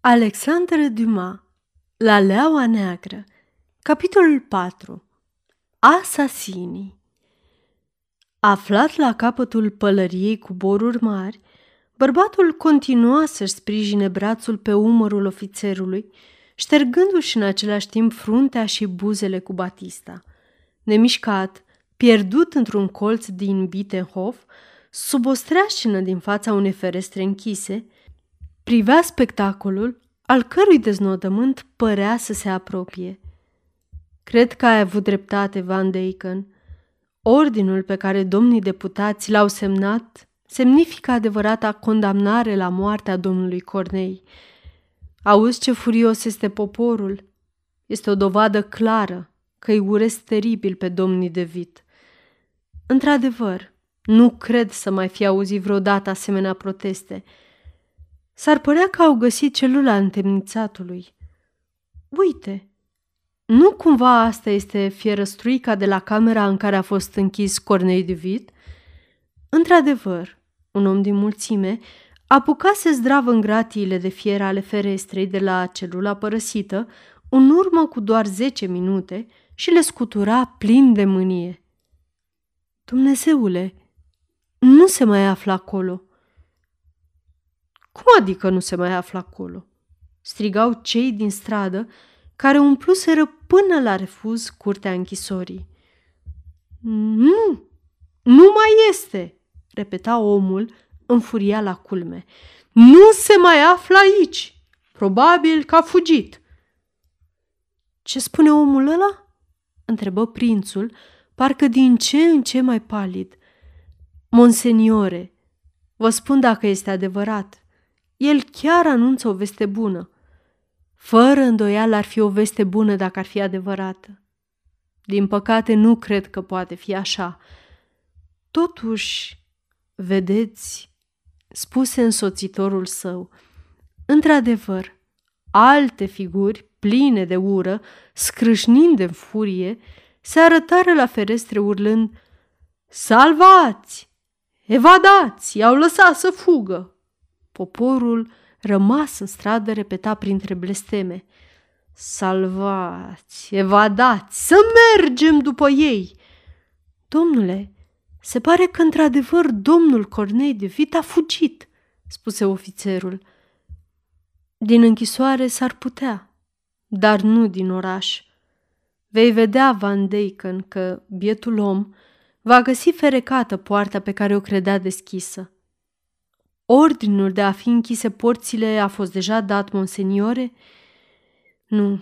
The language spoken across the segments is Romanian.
Alexandre Dumas La leaua neagră Capitolul 4 Asasinii Aflat la capătul pălăriei cu boruri mari, bărbatul continua să-și sprijine brațul pe umărul ofițerului, ștergându-și în același timp fruntea și buzele cu batista. Nemișcat, pierdut într-un colț din Bittenhof, sub o streașină din fața unei ferestre închise, privea spectacolul al cărui deznodământ părea să se apropie. Cred că ai avut dreptate, Van Deyken. Ordinul pe care domnii deputați l-au semnat semnifică adevărata condamnare la moartea domnului Cornei. Auzi ce furios este poporul? Este o dovadă clară că îi uresc teribil pe domnii de vit. Într-adevăr, nu cred să mai fi auzit vreodată asemenea proteste – S-ar părea că au găsit celula întemnițatului. Uite, nu cumva asta este fierăstruica de la camera în care a fost închis Cornei de Vid? Într-adevăr, un om din mulțime apucase zdravă în gratiile de fier ale ferestrei de la celula părăsită, în urmă cu doar zece minute și le scutura plin de mânie. Dumnezeule, nu se mai află acolo – cum adică nu se mai află acolo? Strigau cei din stradă care umpluseră până la refuz curtea închisorii. Nu, nu mai este, repeta omul înfuria la culme. Nu se mai află aici. Probabil că a fugit. Ce spune omul ăla? întrebă prințul, parcă din ce în ce mai palid. Monseniore, vă spun dacă este adevărat el chiar anunță o veste bună. Fără îndoială ar fi o veste bună dacă ar fi adevărată. Din păcate, nu cred că poate fi așa. Totuși, vedeți, spuse însoțitorul său, într-adevăr, alte figuri pline de ură, scrâșnind de furie, se arătară la ferestre urlând Salvați! Evadați! I-au lăsat să fugă! Poporul, rămas în stradă, repeta printre blesteme. Salvați, evadați, să mergem după ei! Domnule, se pare că într-adevăr domnul Cornei de Vit a fugit, spuse ofițerul. Din închisoare s-ar putea, dar nu din oraș. Vei vedea, Van Deyken, că bietul om va găsi ferecată poarta pe care o credea deschisă. Ordinul de a fi închise porțile a fost deja dat, monseniore? Nu,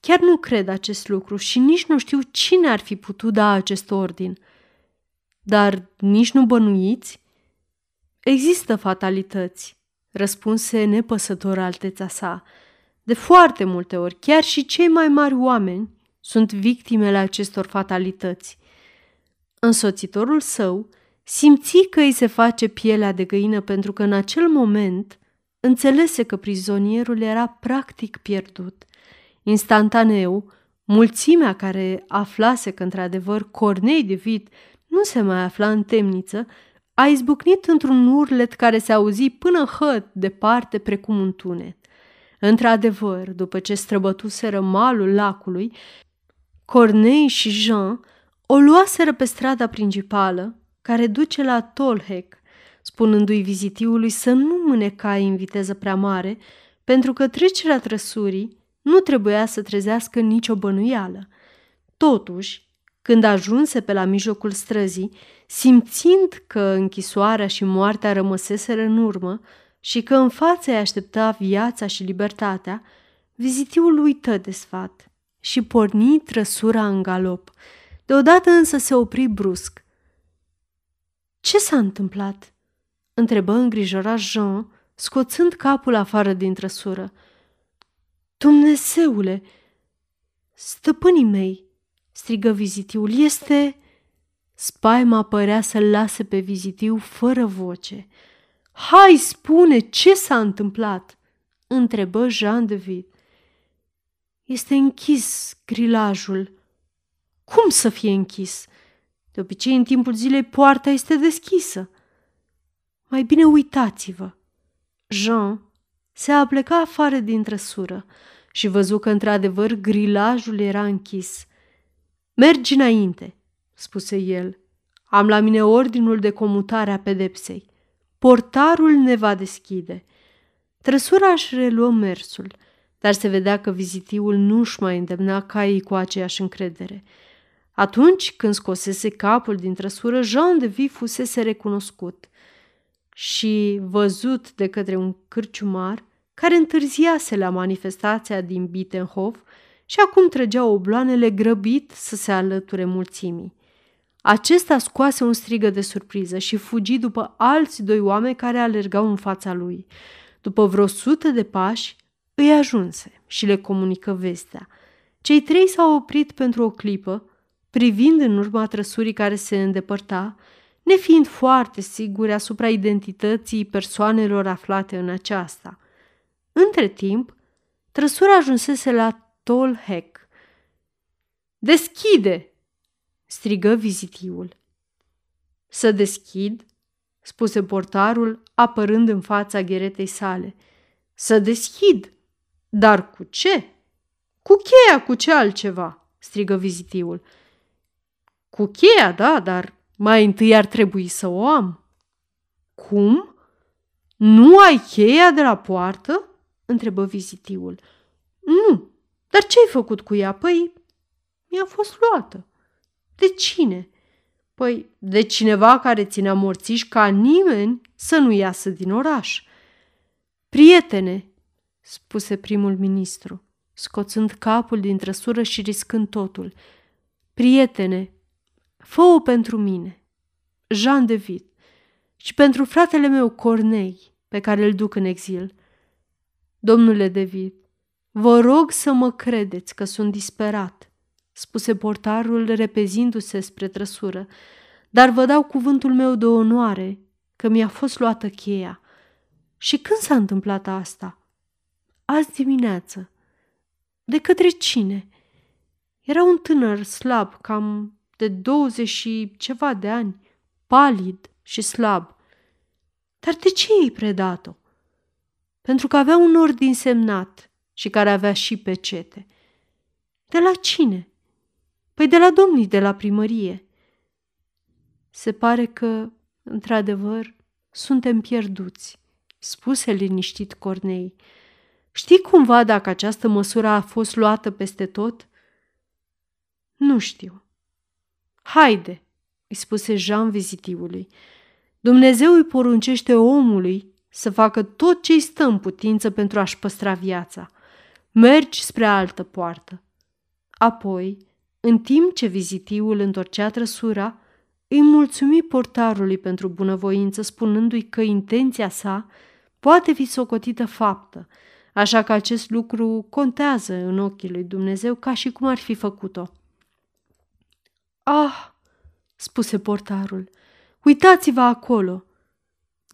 chiar nu cred acest lucru și nici nu știu cine ar fi putut da acest ordin. Dar nici nu bănuiți? Există fatalități, răspunse nepăsător alteța sa. De foarte multe ori, chiar și cei mai mari oameni sunt victimele acestor fatalități. Însoțitorul său Simți că îi se face pielea de găină pentru că în acel moment înțelese că prizonierul era practic pierdut. Instantaneu, mulțimea care aflase că într-adevăr Cornei de Vit nu se mai afla în temniță, a izbucnit într-un urlet care se auzi până hăt departe precum un tunet. Într-adevăr, după ce străbătuseră malul lacului, Cornei și Jean o luaseră pe strada principală, care duce la Tolhec, spunându-i vizitiului să nu mânecai în viteză prea mare, pentru că trecerea trăsurii nu trebuia să trezească nicio bănuială. Totuși, când ajunse pe la mijlocul străzii, simțind că închisoarea și moartea rămăseseră în urmă și că în față îi aștepta viața și libertatea, vizitiul uită de sfat și porni trăsura în galop. Deodată însă se opri brusc – ce s-a întâmplat?" întrebă îngrijorat Jean, scoțând capul afară din trăsură. Dumnezeule! Stăpânii mei!" strigă vizitiul. Este... Spaima părea să-l lase pe vizitiu fără voce. Hai, spune, ce s-a întâmplat?" întrebă Jean de Vid. Este închis grilajul. Cum să fie închis? De obicei, în timpul zilei, poarta este deschisă. Mai bine uitați-vă. Jean se apleca afară din trăsură și văzu că într-adevăr grilajul era închis. Mergi înainte, spuse el. Am la mine ordinul de comutare a pedepsei. Portarul ne va deschide. Trăsura își reluă mersul, dar se vedea că vizitiul nu își mai îndemna caii cu aceeași încredere. Atunci când scosese capul din trăsură, Jean de Vie fusese recunoscut și văzut de către un cârciumar care întârziase la manifestația din Bittenhof și acum trăgea obloanele grăbit să se alăture mulțimii. Acesta scoase un strigă de surpriză și fugi după alți doi oameni care alergau în fața lui. După vreo sută de pași, îi ajunse și le comunică vestea. Cei trei s-au oprit pentru o clipă, privind în urma trăsurii care se îndepărta, nefiind foarte siguri asupra identității persoanelor aflate în aceasta. Între timp, trăsura ajunsese la Tolhek. Deschide!" strigă vizitiul. Să deschid?" spuse portarul, apărând în fața gheretei sale. Să deschid? Dar cu ce? Cu cheia, cu ce altceva?" strigă vizitiul. Cu cheia, da, dar mai întâi ar trebui să o am. Cum? Nu ai cheia de la poartă? întrebă vizitiul. Nu, dar ce ai făcut cu ea? Păi, mi-a fost luată. De cine? Păi, de cineva care ținea morțiși ca nimeni să nu iasă din oraș. Prietene, spuse primul ministru, scoțând capul din trăsură și riscând totul. Prietene, fă-o pentru mine, Jean de Vit, și pentru fratele meu Cornei, pe care îl duc în exil. Domnule David, vă rog să mă credeți că sunt disperat, spuse portarul repezindu-se spre trăsură, dar vă dau cuvântul meu de onoare că mi-a fost luată cheia. Și când s-a întâmplat asta? Azi dimineață. De către cine? Era un tânăr slab, cam de 20 și ceva de ani, palid și slab. Dar de ce ai predat-o? Pentru că avea un ordin semnat și care avea și pecete. De la cine? Păi de la domnii de la primărie. Se pare că, într-adevăr, suntem pierduți, spuse liniștit Cornei. Știi cumva dacă această măsură a fost luată peste tot? Nu știu. Haide, îi spuse Jean vizitivului. Dumnezeu îi poruncește omului să facă tot ce îi stă în putință pentru a-și păstra viața. Mergi spre altă poartă. Apoi, în timp ce vizitiul întorcea trăsura, îi mulțumi portarului pentru bunăvoință, spunându-i că intenția sa poate fi socotită faptă, așa că acest lucru contează în ochii lui Dumnezeu ca și cum ar fi făcut-o. Ah, spuse portarul, uitați-vă acolo.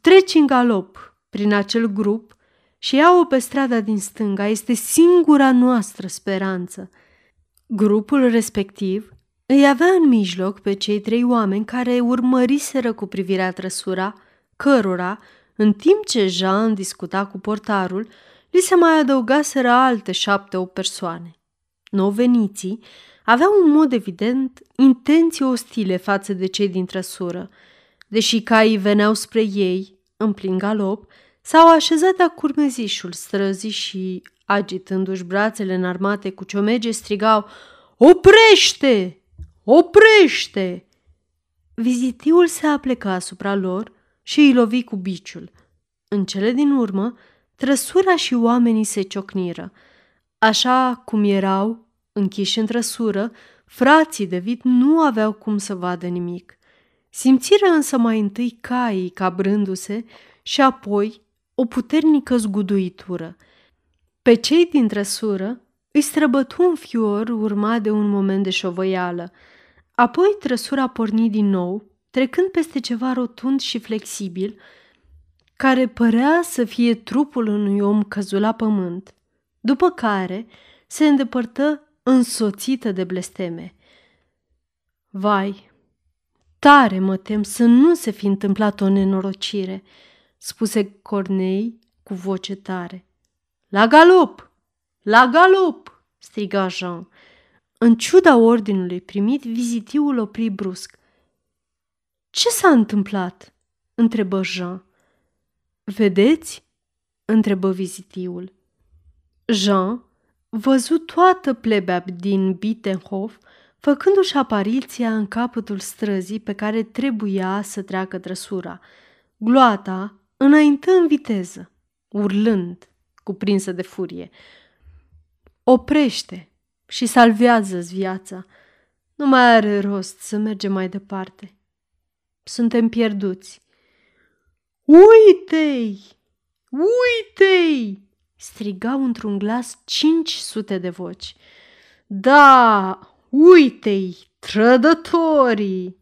Treci în galop prin acel grup și ia-o pe strada din stânga. Este singura noastră speranță. Grupul respectiv îi avea în mijloc pe cei trei oameni care urmăriseră cu privirea trăsura, cărora, în timp ce Jean discuta cu portarul, li se mai adăugaseră alte șapte-o persoane. Nou veniții aveau în mod evident intenții ostile față de cei din trăsură. Deși caii veneau spre ei, în plin galop, s-au așezat la curmezișul străzii și, agitându-și brațele înarmate cu ciomege, strigau Oprește! Oprește! Vizitiul se apleca asupra lor și îi lovi cu biciul. În cele din urmă, trăsura și oamenii se ciocniră. Așa cum erau, Închiși în trăsură, frații de vit nu aveau cum să vadă nimic. Simțiră însă mai întâi caii cabrându-se și apoi o puternică zguduitură. Pe cei din trăsură îi străbătu un fior urmat de un moment de șovăială. Apoi trăsura porni din nou, trecând peste ceva rotund și flexibil, care părea să fie trupul unui om căzut la pământ, după care se îndepărtă însoțită de blesteme. Vai, tare mă tem să nu se fi întâmplat o nenorocire, spuse Cornei cu voce tare. La galop! La galop! striga Jean. În ciuda ordinului primit, vizitiul opri brusc. Ce s-a întâmplat?" întrebă Jean. Vedeți?" întrebă vizitiul. Jean văzut toată plebea din Bittenhof făcându-și apariția în capătul străzii pe care trebuia să treacă trăsura. Gloata înaintă în viteză, urlând, cuprinsă de furie. Oprește și salvează-ți viața. Nu mai are rost să mergem mai departe. Suntem pierduți. Uite-i! Uite-i! Strigau într-un glas 500 de voci. Da, uite-i, trădătorii,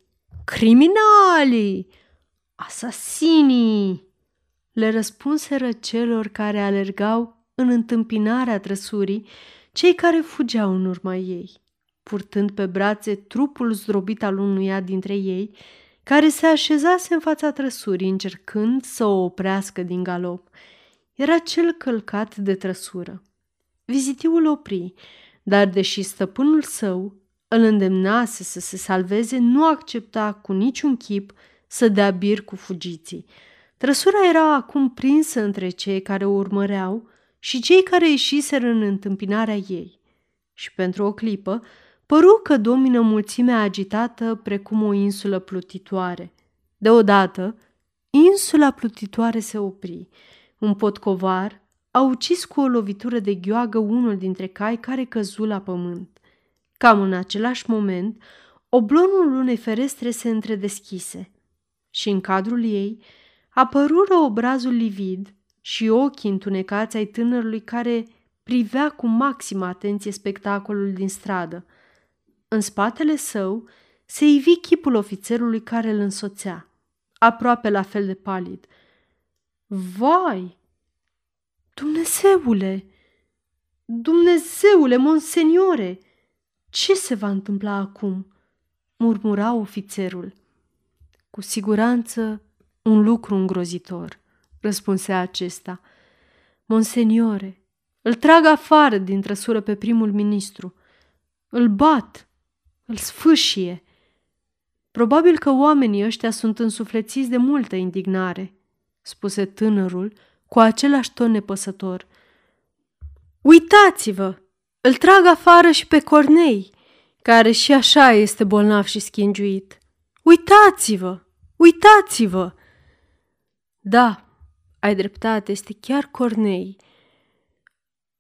criminalii, asasinii, le răspunseră celor care alergau în întâmpinarea trăsurii, cei care fugeau în urma ei, purtând pe brațe trupul zdrobit al unuia dintre ei, care se așezase în fața trăsurii, încercând să o oprească din galop. Era cel călcat de trăsură. Vizitiul opri, dar deși stăpânul său îl îndemnase să se salveze, nu accepta cu niciun chip să dea bir cu fugiții. Trăsura era acum prinsă între cei care o urmăreau și cei care ieșiseră în întâmpinarea ei. Și pentru o clipă păru că domină mulțimea agitată precum o insulă plutitoare. Deodată, insula plutitoare se opri. Un potcovar a ucis cu o lovitură de gheoagă unul dintre cai care căzu la pământ. Cam în același moment, oblonul unei ferestre se întredeschise și în cadrul ei apărură obrazul livid și ochii întunecați ai tânărului care privea cu maximă atenție spectacolul din stradă. În spatele său se ivi chipul ofițerului care îl însoțea, aproape la fel de palid. Vai! Dumnezeule! Dumnezeule, monseniore! Ce se va întâmpla acum?" murmura ofițerul. Cu siguranță un lucru îngrozitor, răspunse acesta. Monseniore, îl trag afară din trăsură pe primul ministru. Îl bat, îl sfâșie. Probabil că oamenii ăștia sunt însuflețiți de multă indignare, spuse tânărul cu același ton nepăsător. Uitați-vă! Îl trag afară și pe Cornei, care și așa este bolnav și schingiuit. Uitați-vă! Uitați-vă! Da, ai dreptate, este chiar Cornei.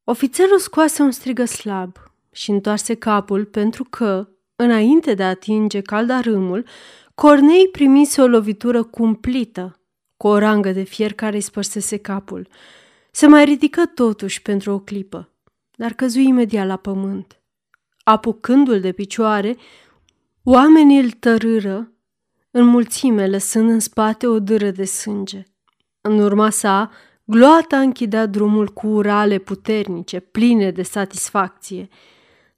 Ofițerul scoase un strigă slab și întoarse capul pentru că, înainte de a atinge caldarâmul, Cornei primise o lovitură cumplită, cu o rangă de fier care îi spărsese capul. Se mai ridică totuși pentru o clipă, dar căzui imediat la pământ. Apucându-l de picioare, oamenii îl tărâră în mulțime, lăsând în spate o dâră de sânge. În urma sa, gloata închidea drumul cu urale puternice, pline de satisfacție.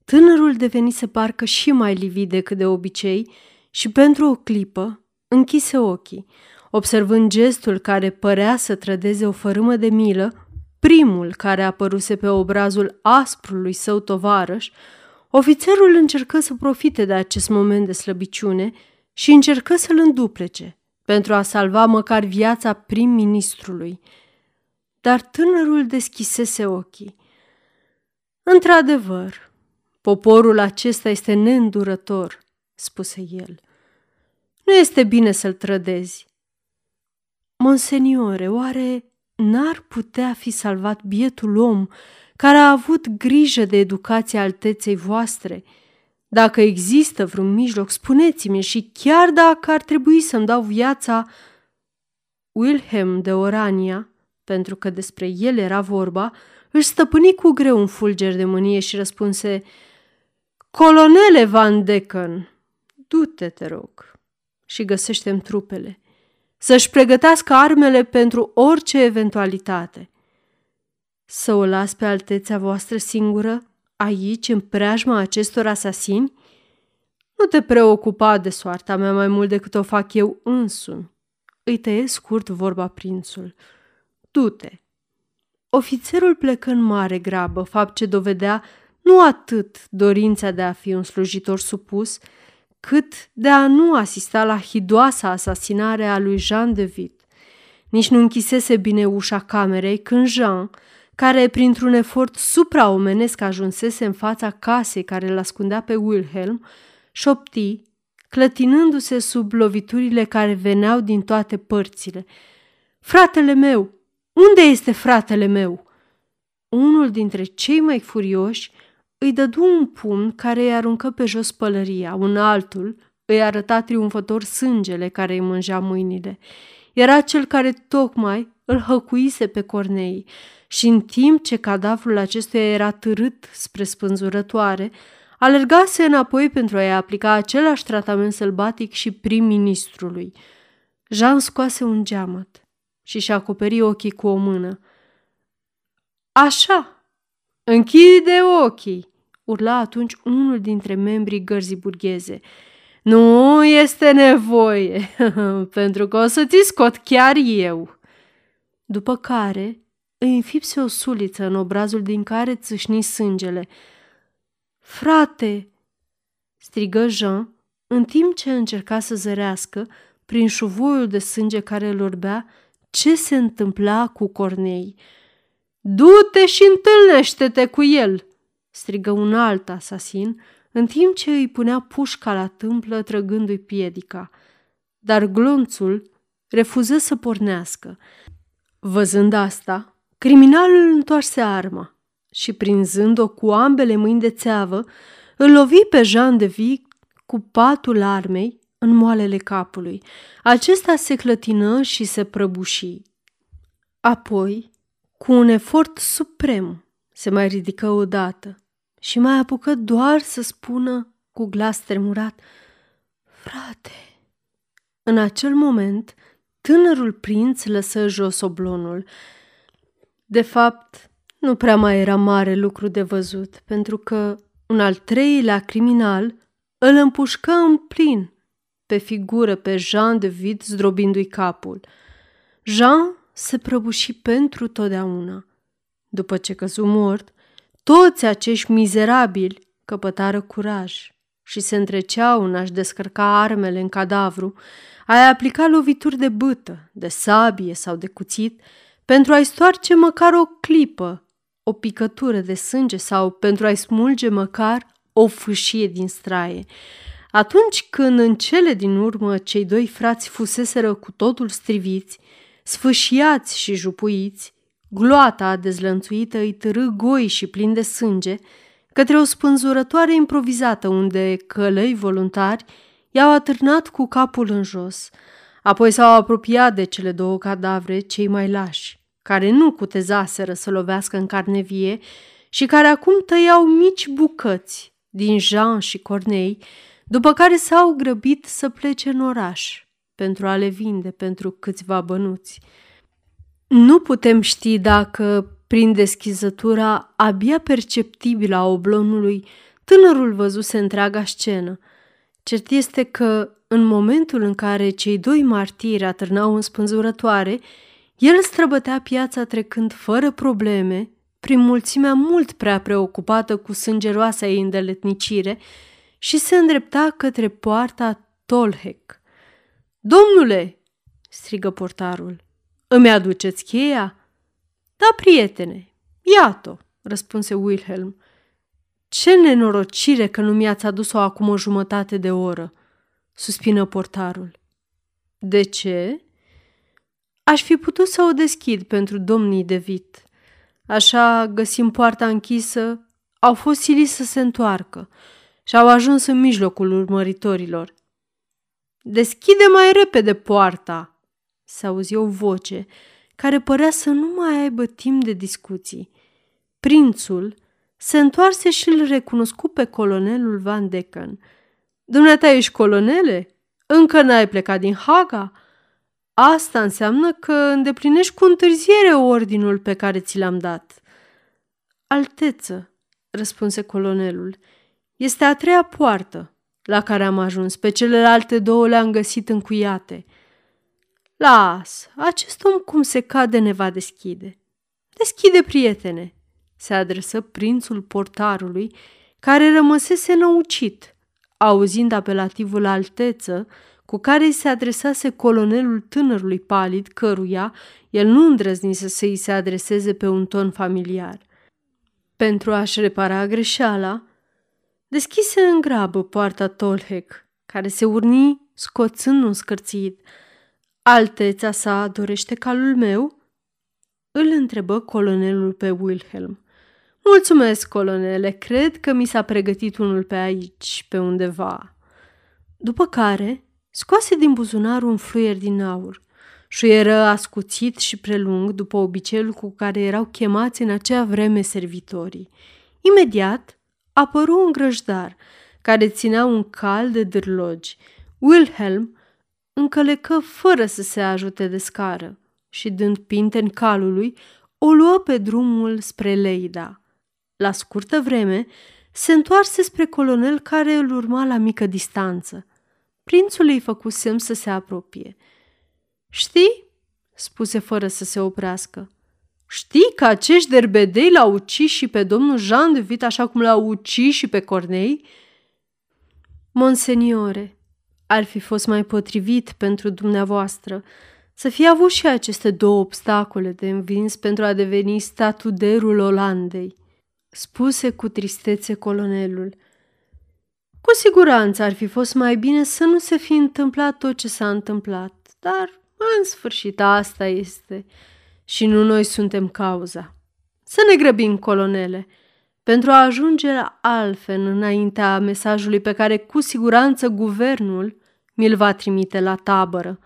Tânărul devenise parcă și mai livid decât de obicei și pentru o clipă închise ochii, observând gestul care părea să trădeze o fărâmă de milă, primul care apăruse pe obrazul asprului său tovarăș, ofițerul încercă să profite de acest moment de slăbiciune și încercă să-l înduplece pentru a salva măcar viața prim-ministrului. Dar tânărul deschisese ochii. Într-adevăr, poporul acesta este neîndurător, spuse el. Nu este bine să-l trădezi. Monseniore, oare n-ar putea fi salvat bietul om care a avut grijă de educația alteței voastre – dacă există vreun mijloc, spuneți-mi și chiar dacă ar trebui să-mi dau viața, Wilhelm de Orania, pentru că despre el era vorba, își stăpâni cu greu un fulger de mânie și răspunse Colonele Van Decken, du-te, te rog, și găsește trupele. Să-și pregătească armele pentru orice eventualitate. Să o las pe altețea voastră singură? aici, în preajma acestor asasini? Nu te preocupa de soarta mea mai mult decât o fac eu însumi. Îi tăie scurt vorba prințul. Du-te. Ofițerul plecă în mare grabă, fapt ce dovedea nu atât dorința de a fi un slujitor supus, cât de a nu asista la hidoasa asasinare a lui Jean de Vitt. Nici nu închisese bine ușa camerei când Jean, care printr-un efort supraomenesc ajunsese în fața casei care îl ascundea pe Wilhelm, șopti, clătinându-se sub loviturile care veneau din toate părțile. Fratele meu! Unde este fratele meu?" Unul dintre cei mai furioși îi dădu un pumn care îi aruncă pe jos pălăria, un altul îi arăta triumfător sângele care îi mângea mâinile. Era cel care tocmai îl hăcuise pe Cornei și în timp ce cadavrul acestuia era târât spre spânzurătoare, alergase înapoi pentru a-i aplica același tratament sălbatic și prim-ministrului. Jean scoase un geamăt și și acoperi ochii cu o mână. Așa, închide ochii, urla atunci unul dintre membrii gărzii burgheze. Nu este nevoie, pentru că o să ți scot chiar eu. După care îi înfipse o suliță în obrazul din care țâșni sângele. Frate! strigă Jean, în timp ce încerca să zărească, prin șuvoiul de sânge care îl orbea, ce se întâmpla cu Cornei. Du-te și întâlnește-te cu el!" strigă un alt asasin, în timp ce îi punea pușca la tâmplă trăgându-i piedica. Dar glonțul refuză să pornească. Văzând asta, criminalul întoarse arma și, prinzând-o cu ambele mâini de țeavă, îl lovi pe Jean de Vic cu patul armei în moalele capului. Acesta se clătină și se prăbuși. Apoi, cu un efort suprem, se mai ridică odată și mai apucă doar să spună cu glas tremurat, Frate! În acel moment, tânărul prinț lăsă jos oblonul. De fapt, nu prea mai era mare lucru de văzut, pentru că un al treilea criminal îl împușcă în plin pe figură pe Jean de Vid zdrobindu-i capul. Jean se prăbuși pentru totdeauna. După ce căzu mort, toți acești mizerabili căpătară curaj și se întreceau în a-și descărca armele în cadavru, a aplica lovituri de bâtă, de sabie sau de cuțit, pentru a-i stoarce măcar o clipă, o picătură de sânge sau pentru a-i smulge măcar o fâșie din straie. Atunci când în cele din urmă cei doi frați fuseseră cu totul striviți, sfâșiați și jupuiți, gloata dezlănțuită îi târâ goi și plin de sânge către o spânzurătoare improvizată unde călăi voluntari i-au atârnat cu capul în jos. Apoi s-au apropiat de cele două cadavre, cei mai lași, care nu cutezaseră să lovească în carne vie și care acum tăiau mici bucăți din Jean și Cornei, după care s-au grăbit să plece în oraș pentru a le vinde pentru câțiva bănuți. Nu putem ști dacă, prin deschizătura abia perceptibilă a oblonului, tânărul văzuse întreaga scenă. Cert este că, în momentul în care cei doi martiri atârnau în spânzurătoare, el străbătea piața trecând fără probleme, prin mulțimea mult prea preocupată cu sângeroasa ei îndeletnicire, și se îndrepta către poarta Tolhec. Domnule!" strigă portarul. Îmi aduceți cheia?" Da, prietene, iată!" răspunse Wilhelm. Ce nenorocire că nu mi-ați adus-o acum o jumătate de oră!" suspină portarul. De ce?" Aș fi putut să o deschid pentru domnii de vit. Așa, găsim poarta închisă, au fost siliți să se întoarcă și au ajuns în mijlocul urmăritorilor. Deschide mai repede poarta!" se auzi o voce care părea să nu mai aibă timp de discuții. Prințul se întoarse și îl recunoscu pe colonelul Van Decken. Dumneata ești colonele? Încă n-ai plecat din Haga?" Asta înseamnă că îndeplinești cu întârziere ordinul pe care ți l-am dat. Alteță, răspunse colonelul, este a treia poartă la care am ajuns. Pe celelalte două le-am găsit încuiate. Las, acest om cum se cade ne va deschide. Deschide, prietene, se adresă prințul portarului, care rămăsese năucit, auzind apelativul alteță cu care îi se adresase colonelul tânărului palid, căruia el nu îndrăznise să îi se adreseze pe un ton familiar. Pentru a-și repara greșeala, deschise în grabă poarta Tolhec, care se urni scoțând un scârțit. Alteța sa dorește calul meu?" îl întrebă colonelul pe Wilhelm. Mulțumesc, colonele, cred că mi s-a pregătit unul pe aici, pe undeva. După care scoase din buzunar un fluier din aur. Șuieră ascuțit și prelung după obiceiul cu care erau chemați în acea vreme servitorii. Imediat apăru un grăjdar care ținea un cal de dârlogi. Wilhelm încălecă fără să se ajute de scară și, dând pinte în calului, o luă pe drumul spre Leida. La scurtă vreme, se întoarse spre colonel care îl urma la mică distanță. Prințul îi făcu semn să se apropie. Știi?" spuse fără să se oprească. Știi că acești derbedei l-au ucis și pe domnul Jean de Vit așa cum l-au ucis și pe Cornei?" Monseniore, ar fi fost mai potrivit pentru dumneavoastră să fie avut și aceste două obstacole de învins pentru a deveni statuderul Olandei, spuse cu tristețe colonelul. Cu siguranță ar fi fost mai bine să nu se fi întâmplat tot ce s-a întâmplat, dar în sfârșit asta este și nu noi suntem cauza. Să ne grăbim, colonele, pentru a ajunge la Alfen înaintea mesajului pe care cu siguranță guvernul mi-l va trimite la tabără.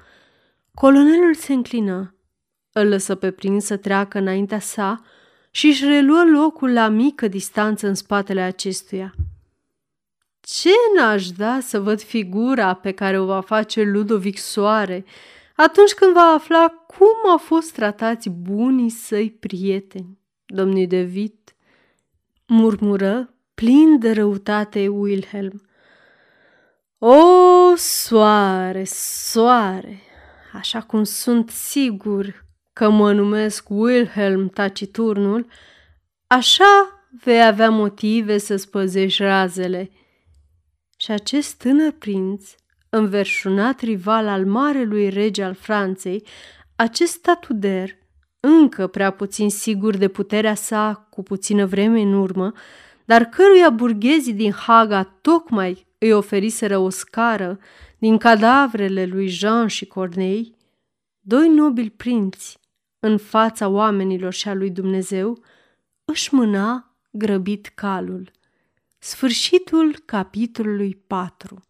Colonelul se înclină, îl lăsă pe prins să treacă înaintea sa și își reluă locul la mică distanță în spatele acestuia. Ce n-aș da să văd figura pe care o va face Ludovic Soare atunci când va afla cum au fost tratați bunii săi prieteni, domnii de Vit, murmură plin de răutate Wilhelm. O, soare, soare, așa cum sunt sigur că mă numesc Wilhelm Taciturnul, așa vei avea motive să spăzești razele. Și acest tânăr prinț, înverșunat rival al marelui rege al Franței, acest statuder, încă prea puțin sigur de puterea sa cu puțină vreme în urmă, dar căruia burghezii din Haga tocmai îi oferiseră o scară din cadavrele lui Jean și Cornei, doi nobili prinți, în fața oamenilor și a lui Dumnezeu, își mâna grăbit calul. Sfârșitul capitolului 4